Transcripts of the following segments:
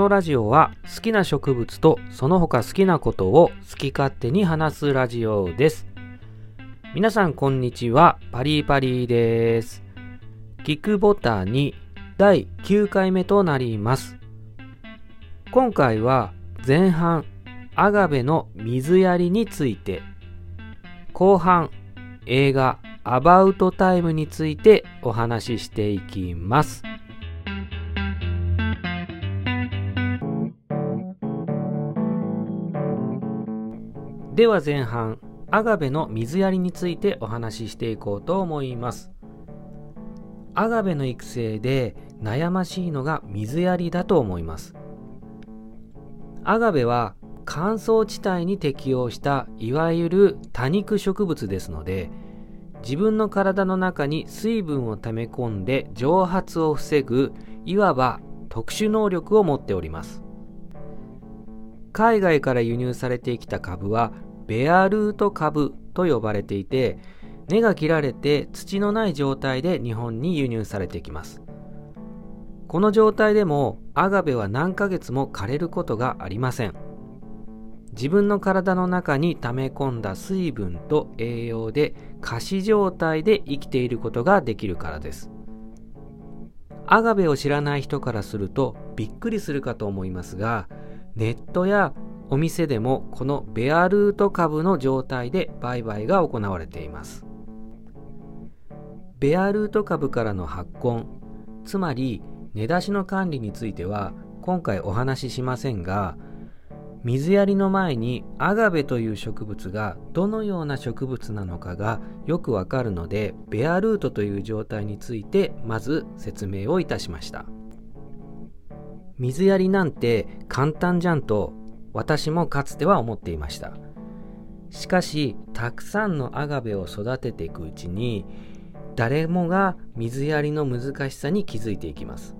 のラジオは好きな植物とその他好きなことを好き勝手に話すラジオです。皆さんこんにちは。パリパリです。聞くボタンに第9回目となります。今回は前半アガベの水やりについて後半映画アバウトタイムについてお話ししていきます。では前半アガベの水やりについてお話ししていこうと思います。アガベの育成で悩ましいのが水やりだと思います。アガベは乾燥地帯に適応したいわゆる多肉植物ですので自分の体の中に水分を溜め込んで蒸発を防ぐいわば特殊能力を持っております。海外から輸入されてきた株はベアルート株と呼ばれていて根が切られて土のない状態で日本に輸入されてきます。この状態でもアガベは何ヶ月も枯れることがありません。自分の体の中に溜め込んだ水分と栄養で仮死状態で生きていることができるからです。アガベを知らない人からするとびっくりするかと思いますがネットやお店でもこのベアルート株の状態で売買が行われています。ベアルート株からの発根つまり根出しの管理については今回お話ししませんが水やりの前にアガベという植物がどのような植物なのかがよくわかるのでベアルートという状態についてまず説明をいたしました。水やりなんて簡単じゃんと私もかつては思っていました。しかしたくさんのアガベを育てていくうちに誰もが水やりの難しさに気づいていきます。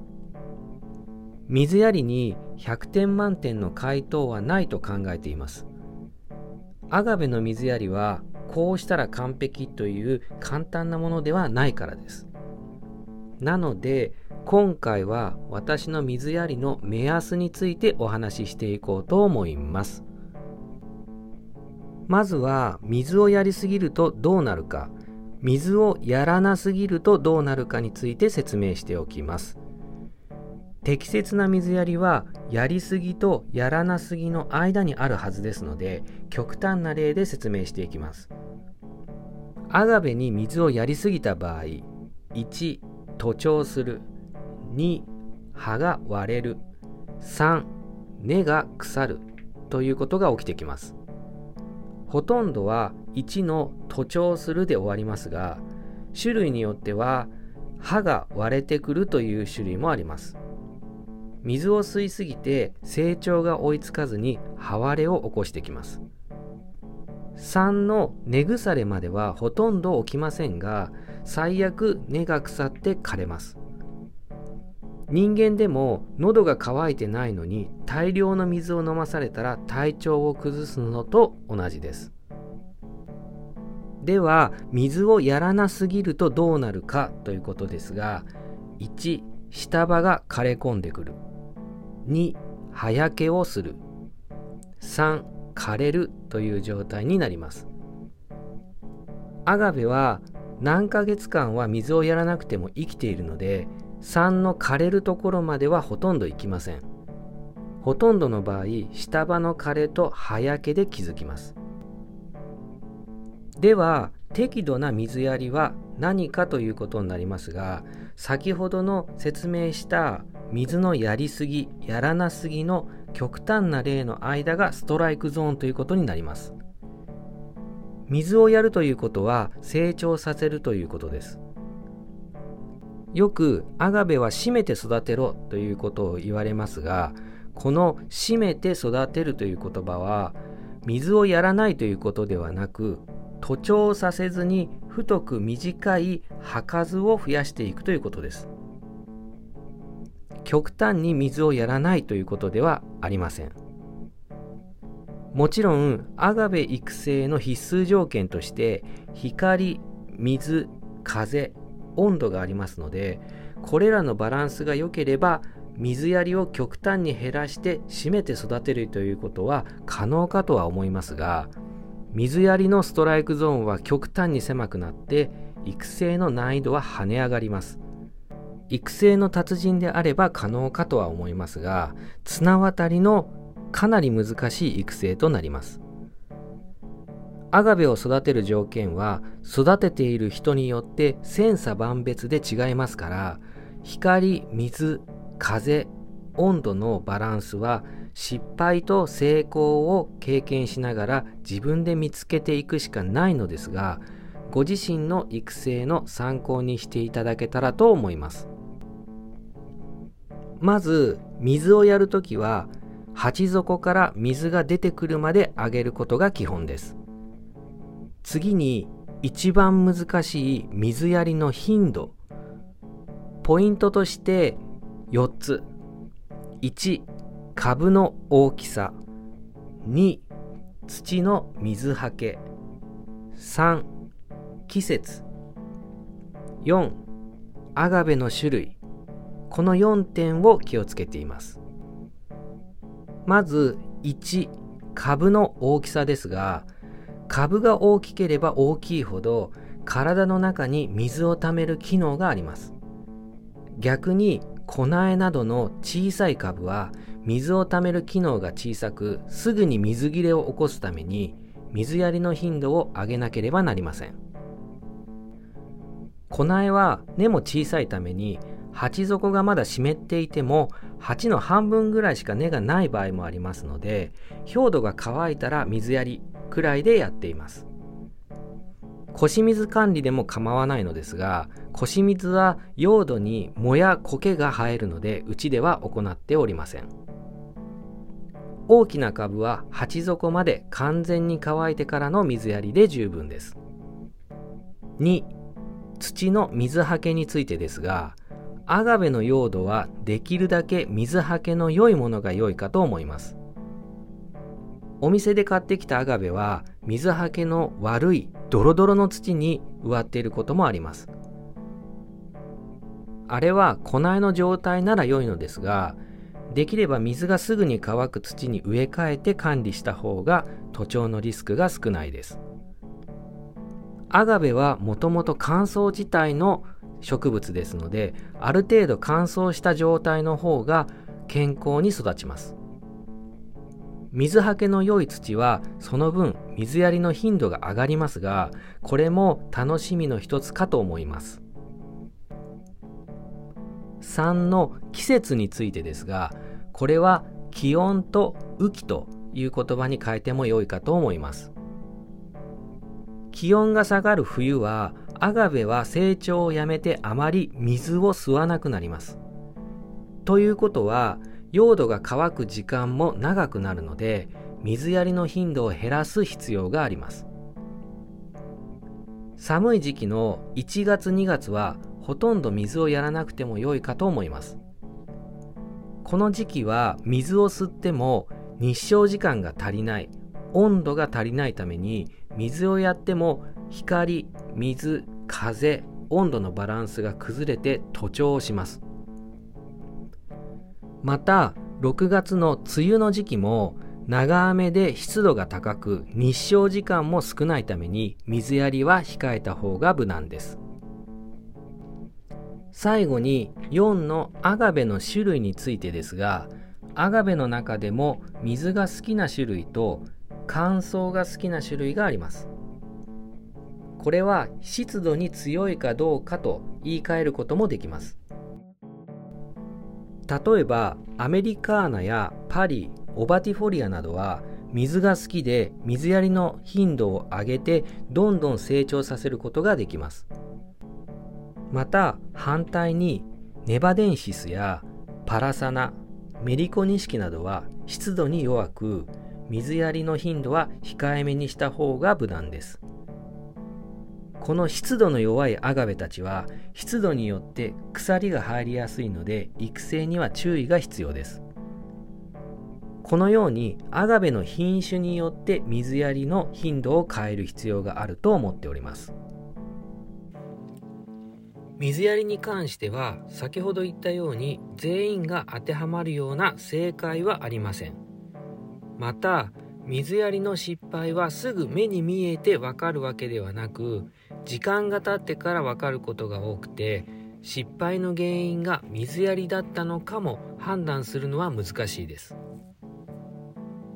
水やりに100点満点の回答はないと考えています。アガベの水やりはこうしたら完璧という簡単なものではないからです。なので今回は私の水やりの目安についてお話ししていこうと思います。まずは水をやりすぎるとどうなるか。水をやらなすぎるとどうなるかについて説明しておきます。適切な水やりはやりすぎとやらなすぎの間にあるはずですので極端な例で説明していきます。アガベに水をやりすぎた場合1徒長する。2葉が割れる。3根が腐る。ということが起きてきます。ほとんどは1の徒長するで終わりますが種類によっては葉が割れてくるという種類もあります。水を吸いすぎて成長が追いつかずに葉割れを起こしてきます。3の根腐れまではほとんど起きませんが最悪根が腐って枯れます。人間でも喉が渇いてないのに大量の水を飲まされたら体調を崩すのと同じです。では水をやらなすぎるとどうなるかということですが1下場が枯れ込んでくる。2葉焼けをする。3枯れるという状態になります。アガベは何ヶ月間は水をやらなくても生きているので3の枯れるところまではほとんど行きません。ほとんどの場合下場の枯れと葉焼けで気づきます。では適度な水やりは何かということになりますが先ほどの説明した水のやりすぎやらなすぎの極端な例の間がストライクゾーンということになります。水をやるということは成長させるということです。よくアガベは締めて育てろということを言われますがこの締めて育てるという言葉は水をやらないということではなく徒長させずに太く短い葉数を増やしていくということです。極端に水をやらないということではありません。もちろんアガベ育成の必須条件として光水風温度がありますのでこれらのバランスが良ければ水やりを極端に減らして締めて育てるということは可能かとは思いますが水やりのストライクゾーンは極端に狭くなって育成の難易度は跳ね上がります。育成の達人であれば可能かとは思いますが綱渡りのかなり難しい育成となります。アガベを育てる条件は育てている人によって千差万別で違いますから光水風温度のバランスは失敗と成功を経験しながら自分で見つけていくしかないのですがご自身の育成の参考にしていただけたらと思います。まず水をやるときは鉢底から水が出てくるまで上げることが基本です。次に一番難しい水やりの頻度。ポイントとして4つ。1株の大きさ。2土の水はけ。3季節。4アガベの種類。この4点を気をつけています。まず1株の大きさですが株が大きければ大きいほど体の中に水をためる機能があります。逆にコナエなどの小さい株は水をためる機能が小さくすぐに水切れを起こすために水やりの頻度を上げなければなりません。コナエは根も小さいために鉢底がまだ湿っていても鉢の半分ぐらいしか根がない場合もありますので表土が乾いたら水やりくらいでやっています。腰水管理でも構わないのですが腰水は用土に藻や苔が生えるのでうちでは行っておりません。大きな株は鉢底まで完全に乾いてからの水やりで十分です。2土の水はけについてですがアガベの用土はできるだけ水はけの良いものが良いかと思います。お店で買ってきたアガベは水はけの悪いドロドロの土に植わっていることもあります。あれは粉苗の状態なら良いのですができれば水がすぐに乾く土に植え替えて管理した方が徒長のリスクが少ないです。アガベはもともと乾燥自体の植物ですのである程度乾燥した状態の方が健康に育ちます。水はけの良い土はその分水やりの頻度が上がりますがこれも楽しみの一つかと思います。3の季節についてですがこれは気温と雨季という言葉に変えても良いかと思います。気温が下がる冬はアガベは成長をやめてあまり水を吸わなくなります。ということは用土が乾く時間も長くなるので水やりの頻度を減らす必要があります。寒い時期の1月2月はほとんど水をやらなくても良いかと思います。この時期は水を吸っても日照時間が足りない。温度が足りないために水をやっても光水風温度のバランスが崩れて徒長します。また6月の梅雨の時期も長雨で湿度が高く日照時間も少ないために水やりは控えた方が無難です。最後に4のアガベの種類についてですがアガベの中でも水が好きな種類と乾燥が好きな種類があります。これは湿度に強いかどうかと言い換えることもできます。例えばアメリカーナやパリオバティフォリアなどは水が好きで水やりの頻度を上げてどんどん成長させることができます。また反対にネバデンシスやパラサナメリコニシキなどは湿度に弱く水やりの頻度は控えめにした方が無難です。この湿度の弱いアガベたちは湿度によって鎖が入りやすいので育成には注意が必要です。このようにアガベの品種によって水やりの頻度を変える必要があると思っております。水やりに関しては先ほど言ったように全員が当てはまるような正解はありません。また水やりの失敗はすぐ目に見えてわかるわけではなく時間が経ってからわかることが多くて失敗の原因が水やりだったのかも判断するのは難しいです。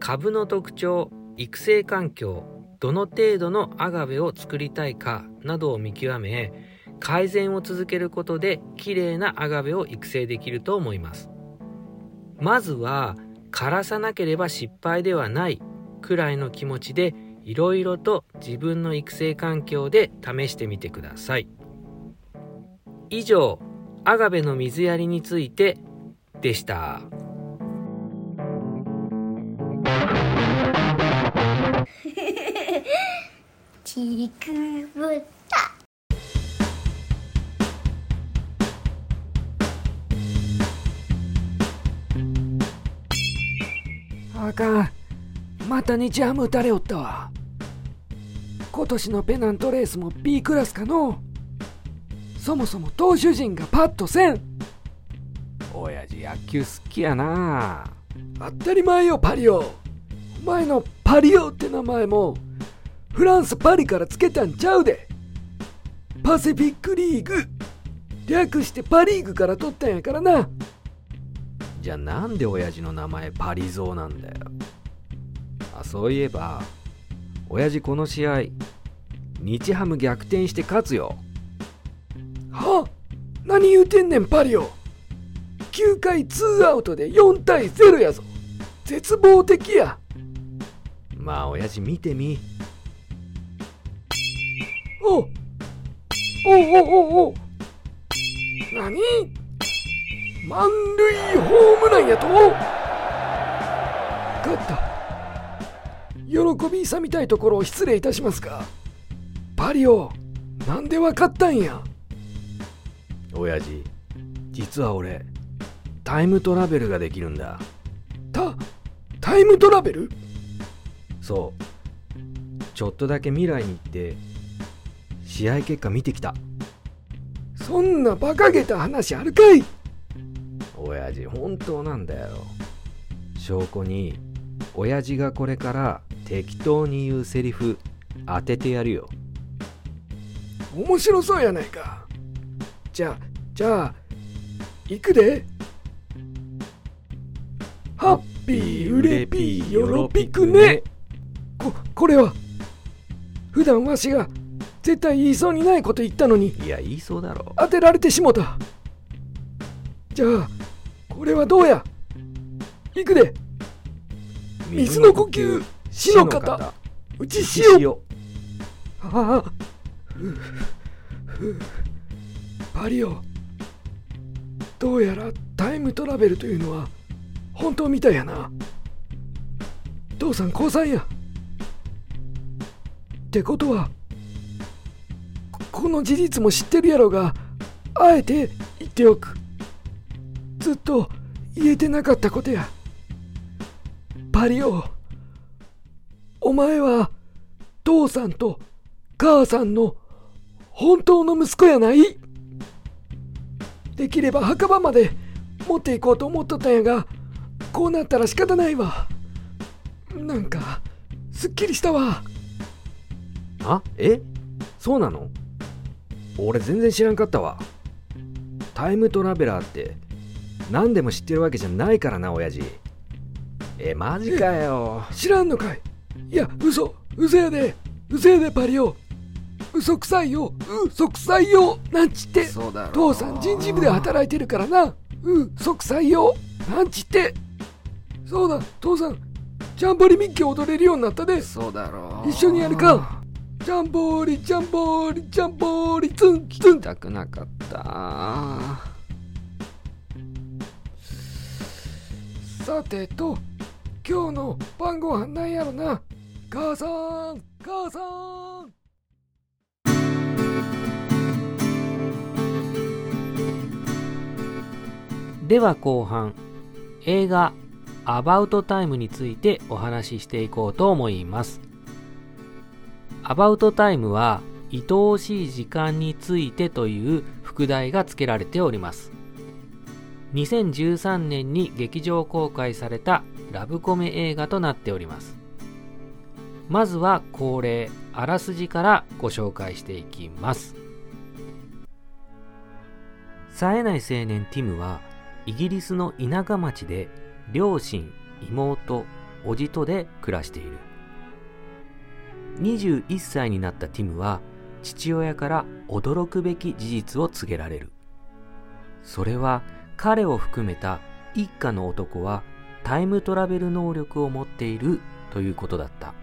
株の特徴育成環境どの程度のアガベを作りたいかなどを見極め改善を続けることで綺麗なアガベを育成できると思います。まずは枯らさなければ失敗ではないくらいの気持ちでいろいろと自分の育成環境で試してみてください以上アガベの水やりについてでした。ちりくぶたあかんまた日ハム打たれおったわ。今年のペナントレースも B クラスかの。そもそも投手陣がパッとせん。親父野球好きやな。当たり前よパリオ。お前のパリオって名前も。フランス・パリからつけたんちゃうで。パシフィックリーグ。略してパリーグから取ったんやからな。じゃあなんで親父の名前パリゾーなんだよ。あそういえば親父この試合日ハム逆転して勝つよ。は何言うてんねんパリオ9回ツーアウトで4対0やぞ。絶望的や。まあ親父見てみ。おおおおお。何？満塁ホームランやと。勝った。喜び勇みたいところを失礼いたしますがパリオなんでわかったんや。親父実は俺タイムトラベルができるんだ。たタイムトラベル？そう。ちょっとだけ未来に行って試合結果見てきた。そんな馬鹿げた話あるかい？親父。本当なんだよ。証拠に親父がこれから適当に言うセリフ当ててやるよ。面白そうやないか。じゃあじゃあ行くで。ハッピーうれぴーよろぴくね。ここれは普段わしが絶対言いそうにないこと言ったのに。いや言いそうだろ。当てられてしもた。じゃあこれはどうや？行くで。水の呼吸。死の方。うち塩ああ。パリオ。どうやらタイムトラベルというのは本当みたいやな。父さん交際や。ってことはこの事実も知ってるやろがあえて言っておく。ずっと言えてなかったことや。パリオお前は父さんと母さんの本当の息子やない。できれば墓場まで持っていこうと思っとったんやがこうなったら仕方ないわ。なんかすっきりしたわ。あ？え？そうなの？俺全然知らんかったわ。タイムトラベラーって何でも知ってるわけじゃないからな親父。えマジかよ。知らんのかい。いや嘘。嘘やで。嘘やでパリオ。嘘くさいよ。嘘くさいよ。なんちって。父さん人事部で働いてるからな。嘘くさいよ。なんちって。そうだ。父さんジャンボリミッキー踊れるようになったで。そうだろ一緒にやるか。ジャンボーリジャンボーリジャンボーリ。ツンツン。たくなかったさてと今日の晩ご飯なんやろな。母さん母さん。では後半映画「アバウトタイム」についてお話ししていこうと思います。アバウトタイムは愛おしい時間についてという副題が付けられております。2013年に劇場公開されたラブコメ映画となっております。まずは恒例あらすじからご紹介していきます。冴えない青年ティムはイギリスの田舎町で両親妹叔父とで暮らしている。21歳になったティムは父親から驚くべき事実を告げられる。それは彼を含めた一家の男はタイムトラベル能力を持っているということだった。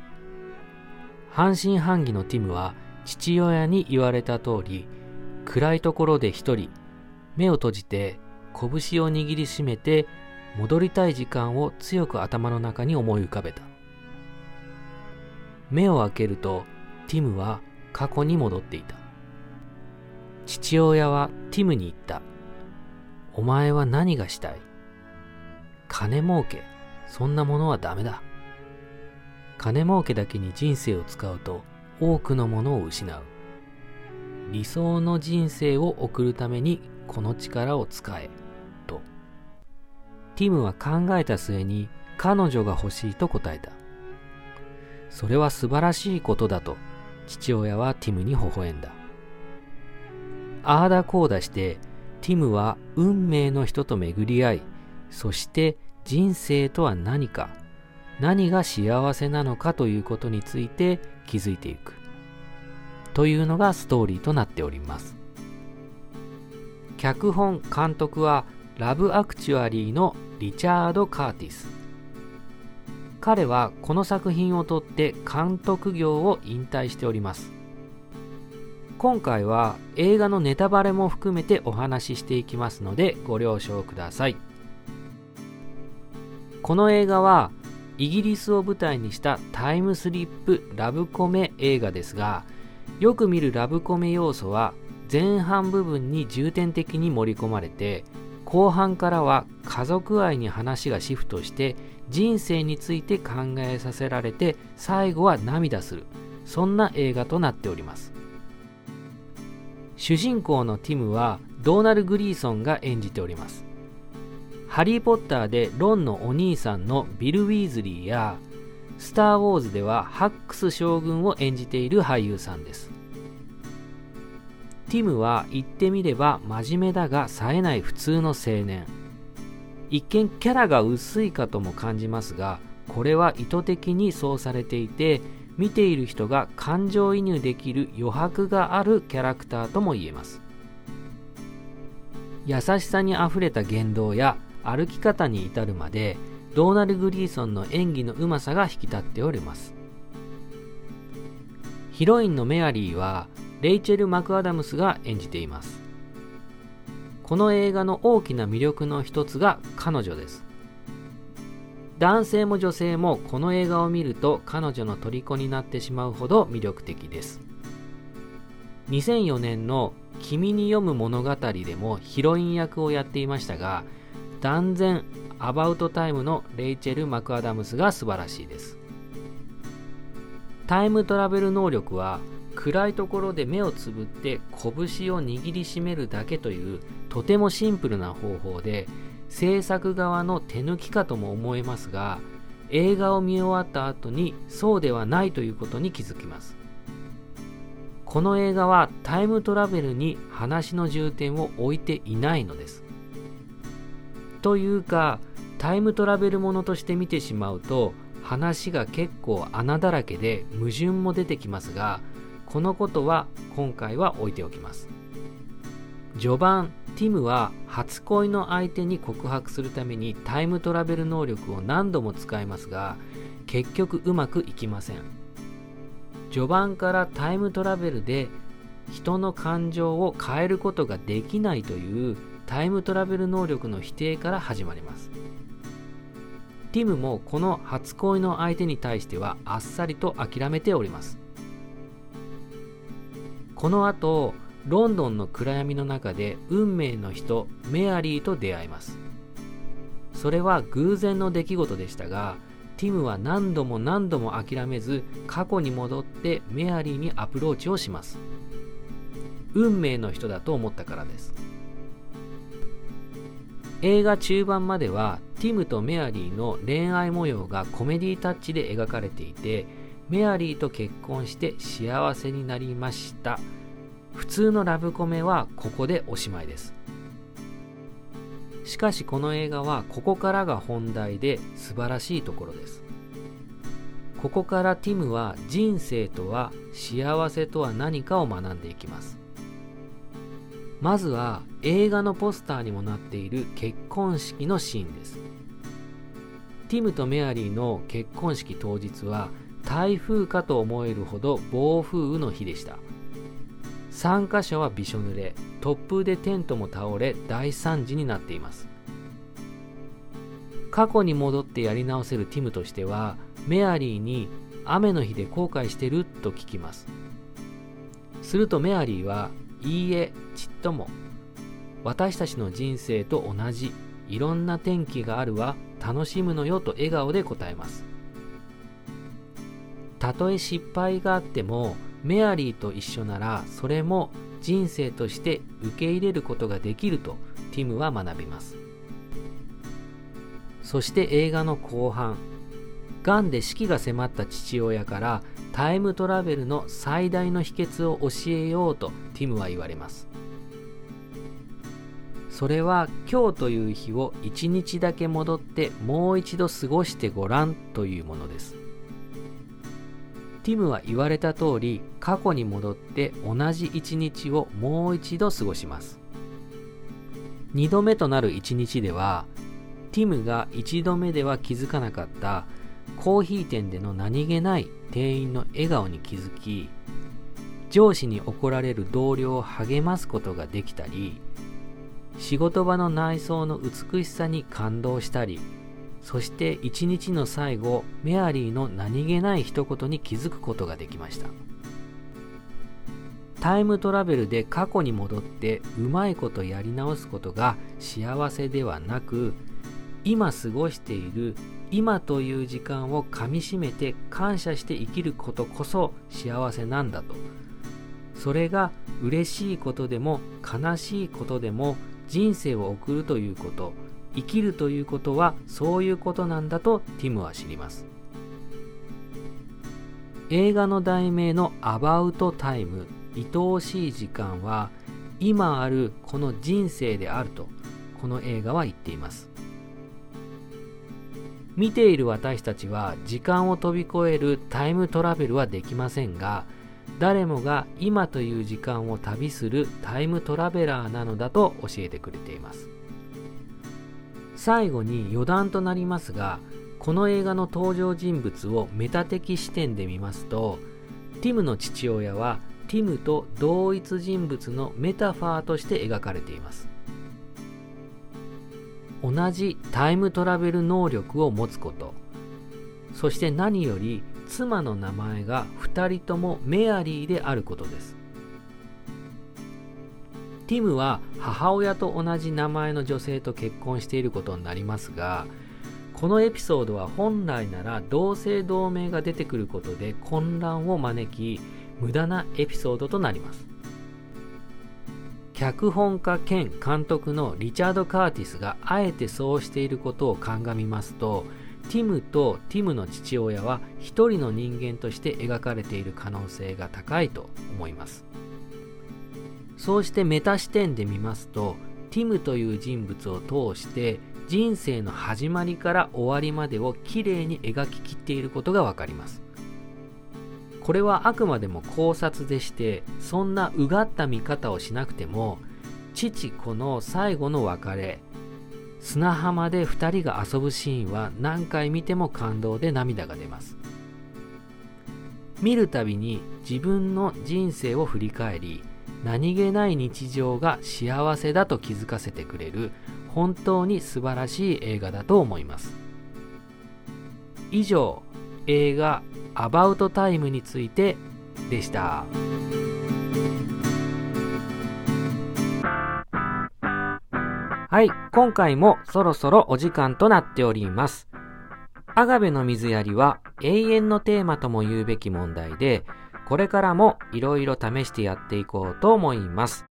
半信半疑のティムは父親に言われた通り暗いところで一人目を閉じて拳を握りしめて戻りたい時間を強く頭の中に思い浮かべた。目を開けるとティムは過去に戻っていた。父親はティムに言った。お前は何がしたい？金儲け？そんなものはダメだ。金儲けだけに人生を使うと多くのものを失う。理想の人生を送るためにこの力を使え。と。ティムは考えた末に彼女が欲しいと答えた。それは素晴らしいことだと父親はティムに微笑んだ。ああだこうだしてティムは運命の人と巡り合いそして人生とは何か何が幸せなのかということについて気づいていく。というのがストーリーとなっております。脚本監督はラブアクチュアリーのリチャード・カーティス。彼はこの作品を撮って監督業を引退しております。今回は映画のネタバレも含めてお話ししていきますのでご了承ください。この映画はイギリスを舞台にしたタイムスリップラブコメ映画ですがよく見るラブコメ要素は前半部分に重点的に盛り込まれて後半からは家族愛に話がシフトして人生について考えさせられて最後は涙する。そんな映画となっております。主人公のティムはドーナル・グリーソンが演じております。ハリー・ポッターでロンのお兄さんのビル・ウィーズリーやスター・ウォーズではハックス将軍を演じている俳優さんです。ティムは言ってみれば真面目だが冴えない普通の青年。一見キャラが薄いかとも感じますが、これは意図的にそうされていて、見ている人が感情移入できる余白があるキャラクターとも言えます。優しさにあふれた言動や歩き方に至るまでドーナル・グリーソンの演技のうまさが引き立っております。ヒロインのメアリーはレイチェル・マクアダムスが演じています。この映画の大きな魅力の一つが彼女です。男性も女性もこの映画を見ると彼女の虜になってしまうほど魅力的です。2004年の「君に読む物語」でもヒロイン役をやっていましたが断然アバウトタイムのレイチェル・マクアダムスが素晴らしいです。タイムトラベル能力は暗いところで目をつぶって拳を握りしめるだけというとてもシンプルな方法で制作側の手抜きかとも思えますが映画を見終わった後にそうではないということに気づきます。この映画はタイムトラベルに話の重点を置いていないのです。というかタイムトラベルものとして見てしまうと話が結構穴だらけで矛盾も出てきますがこのことは今回は置いておきます。序盤ティムは初恋の相手に告白するためにタイムトラベル能力を何度も使いますが結局うまくいきません。序盤からタイムトラベルで人の感情を変えることができないというタイムトラベル能力の否定から始まります。ティムもこの初恋の相手に対してはあっさりと諦めております。この後ロンドンの暗闇の中で運命の人メアリーと出会います。それは偶然の出来事でしたがティムは何度も何度も諦めず過去に戻ってメアリーにアプローチをします。運命の人だと思ったからです。映画中盤まではティムとメアリーの恋愛模様がコメディタッチで描かれていてメアリーと結婚して幸せになりました。普通のラブコメはここでおしまいです。しかしこの映画はここからが本題で素晴らしいところです。ここからティムは人生とは幸せとは何かを学んでいきます。まずは映画のポスターにもなっている結婚式のシーンです。ティムとメアリーの結婚式当日は台風かと思えるほど暴風雨の日でした。参加者はびしょ濡れ突風でテントも倒れ大惨事になっています。過去に戻ってやり直せるティムとしてはメアリーに雨の日で後悔してると聞きます。するとメアリーはいいえちっとも私たちの人生と同じいろんな天気があるわ楽しむのよと笑顔で答えます。たとえ失敗があってもメアリーと一緒ならそれも人生として受け入れることができるとティムは学びます。そして映画の後半がんで死期が迫った父親からタイムトラベルの最大の秘訣を教えようとティムは言われます。それは今日という日を一日だけ戻ってもう一度過ごしてごらんというものです。ティムは言われた通り過去に戻って同じ一日をもう一度過ごします。2度目となる一日ではティムが1度目では気づかなかったコーヒー店での何気ない店員の笑顔に気づき上司に怒られる同僚を励ますことができたり仕事場の内装の美しさに感動したりそして一日の最後メアリーの何気ない一言に気づくことができました。タイムトラベルで過去に戻ってうまいことやり直すことが幸せではなく今過ごしている今という時間をかみしめて感謝して生きることこそ幸せなんだと。それが嬉しいことでも悲しいことでも人生を送るということ。生きるということはそういうことなんだとティムは知ります。映画の題名の「アバウトタイム」愛おしい時間は今あるこの人生であるとこの映画は言っています。見ている私たちは時間を飛び越えるタイムトラベルはできませんが誰もが今という時間を旅するタイムトラベラーなのだと教えてくれています。最後に余談となりますがこの映画の登場人物をメタ的視点で見ますとティムの父親はティムと同一人物のメタファーとして描かれています。同じタイムトラベル能力を持つこと。そして何より妻の名前が2人ともメアリーであることです。ティムは母親と同じ名前の女性と結婚していることになりますがこのエピソードは本来なら同姓同名が出てくることで混乱を招き無駄なエピソードとなります。脚本家兼監督のリチャード・カーティスがあえてそうしていることを鑑みますとティムとティムの父親は一人の人間として描かれている可能性が高いと思います。そうしてメタ視点で見ますとティムという人物を通して人生の始まりから終わりまでをきれいに描ききっていることがわかります。これはあくまでも考察でしてそんなうがった見方をしなくても父子の最後の別れ砂浜で2人が遊ぶシーンは何回見ても感動で涙が出ます。見るたびに自分の人生を振り返り何気ない日常が幸せだと気づかせてくれる本当に素晴らしい映画だと思います以上映画アバウトタイムについてでした。はい、今回もそろそろお時間となっております。アガベの水やりは永遠のテーマとも言うべき問題で、これからもいろいろ試してやっていこうと思います。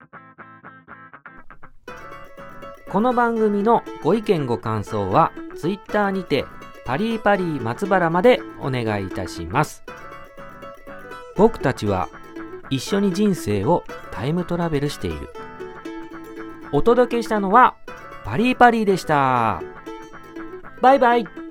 この番組のご意見ご感想は Twitter にてパリーパリー松原までお願いいたします。僕たちは一緒に人生をタイムトラベルしている。お届けしたのはパリーパリーでした。バイバイ。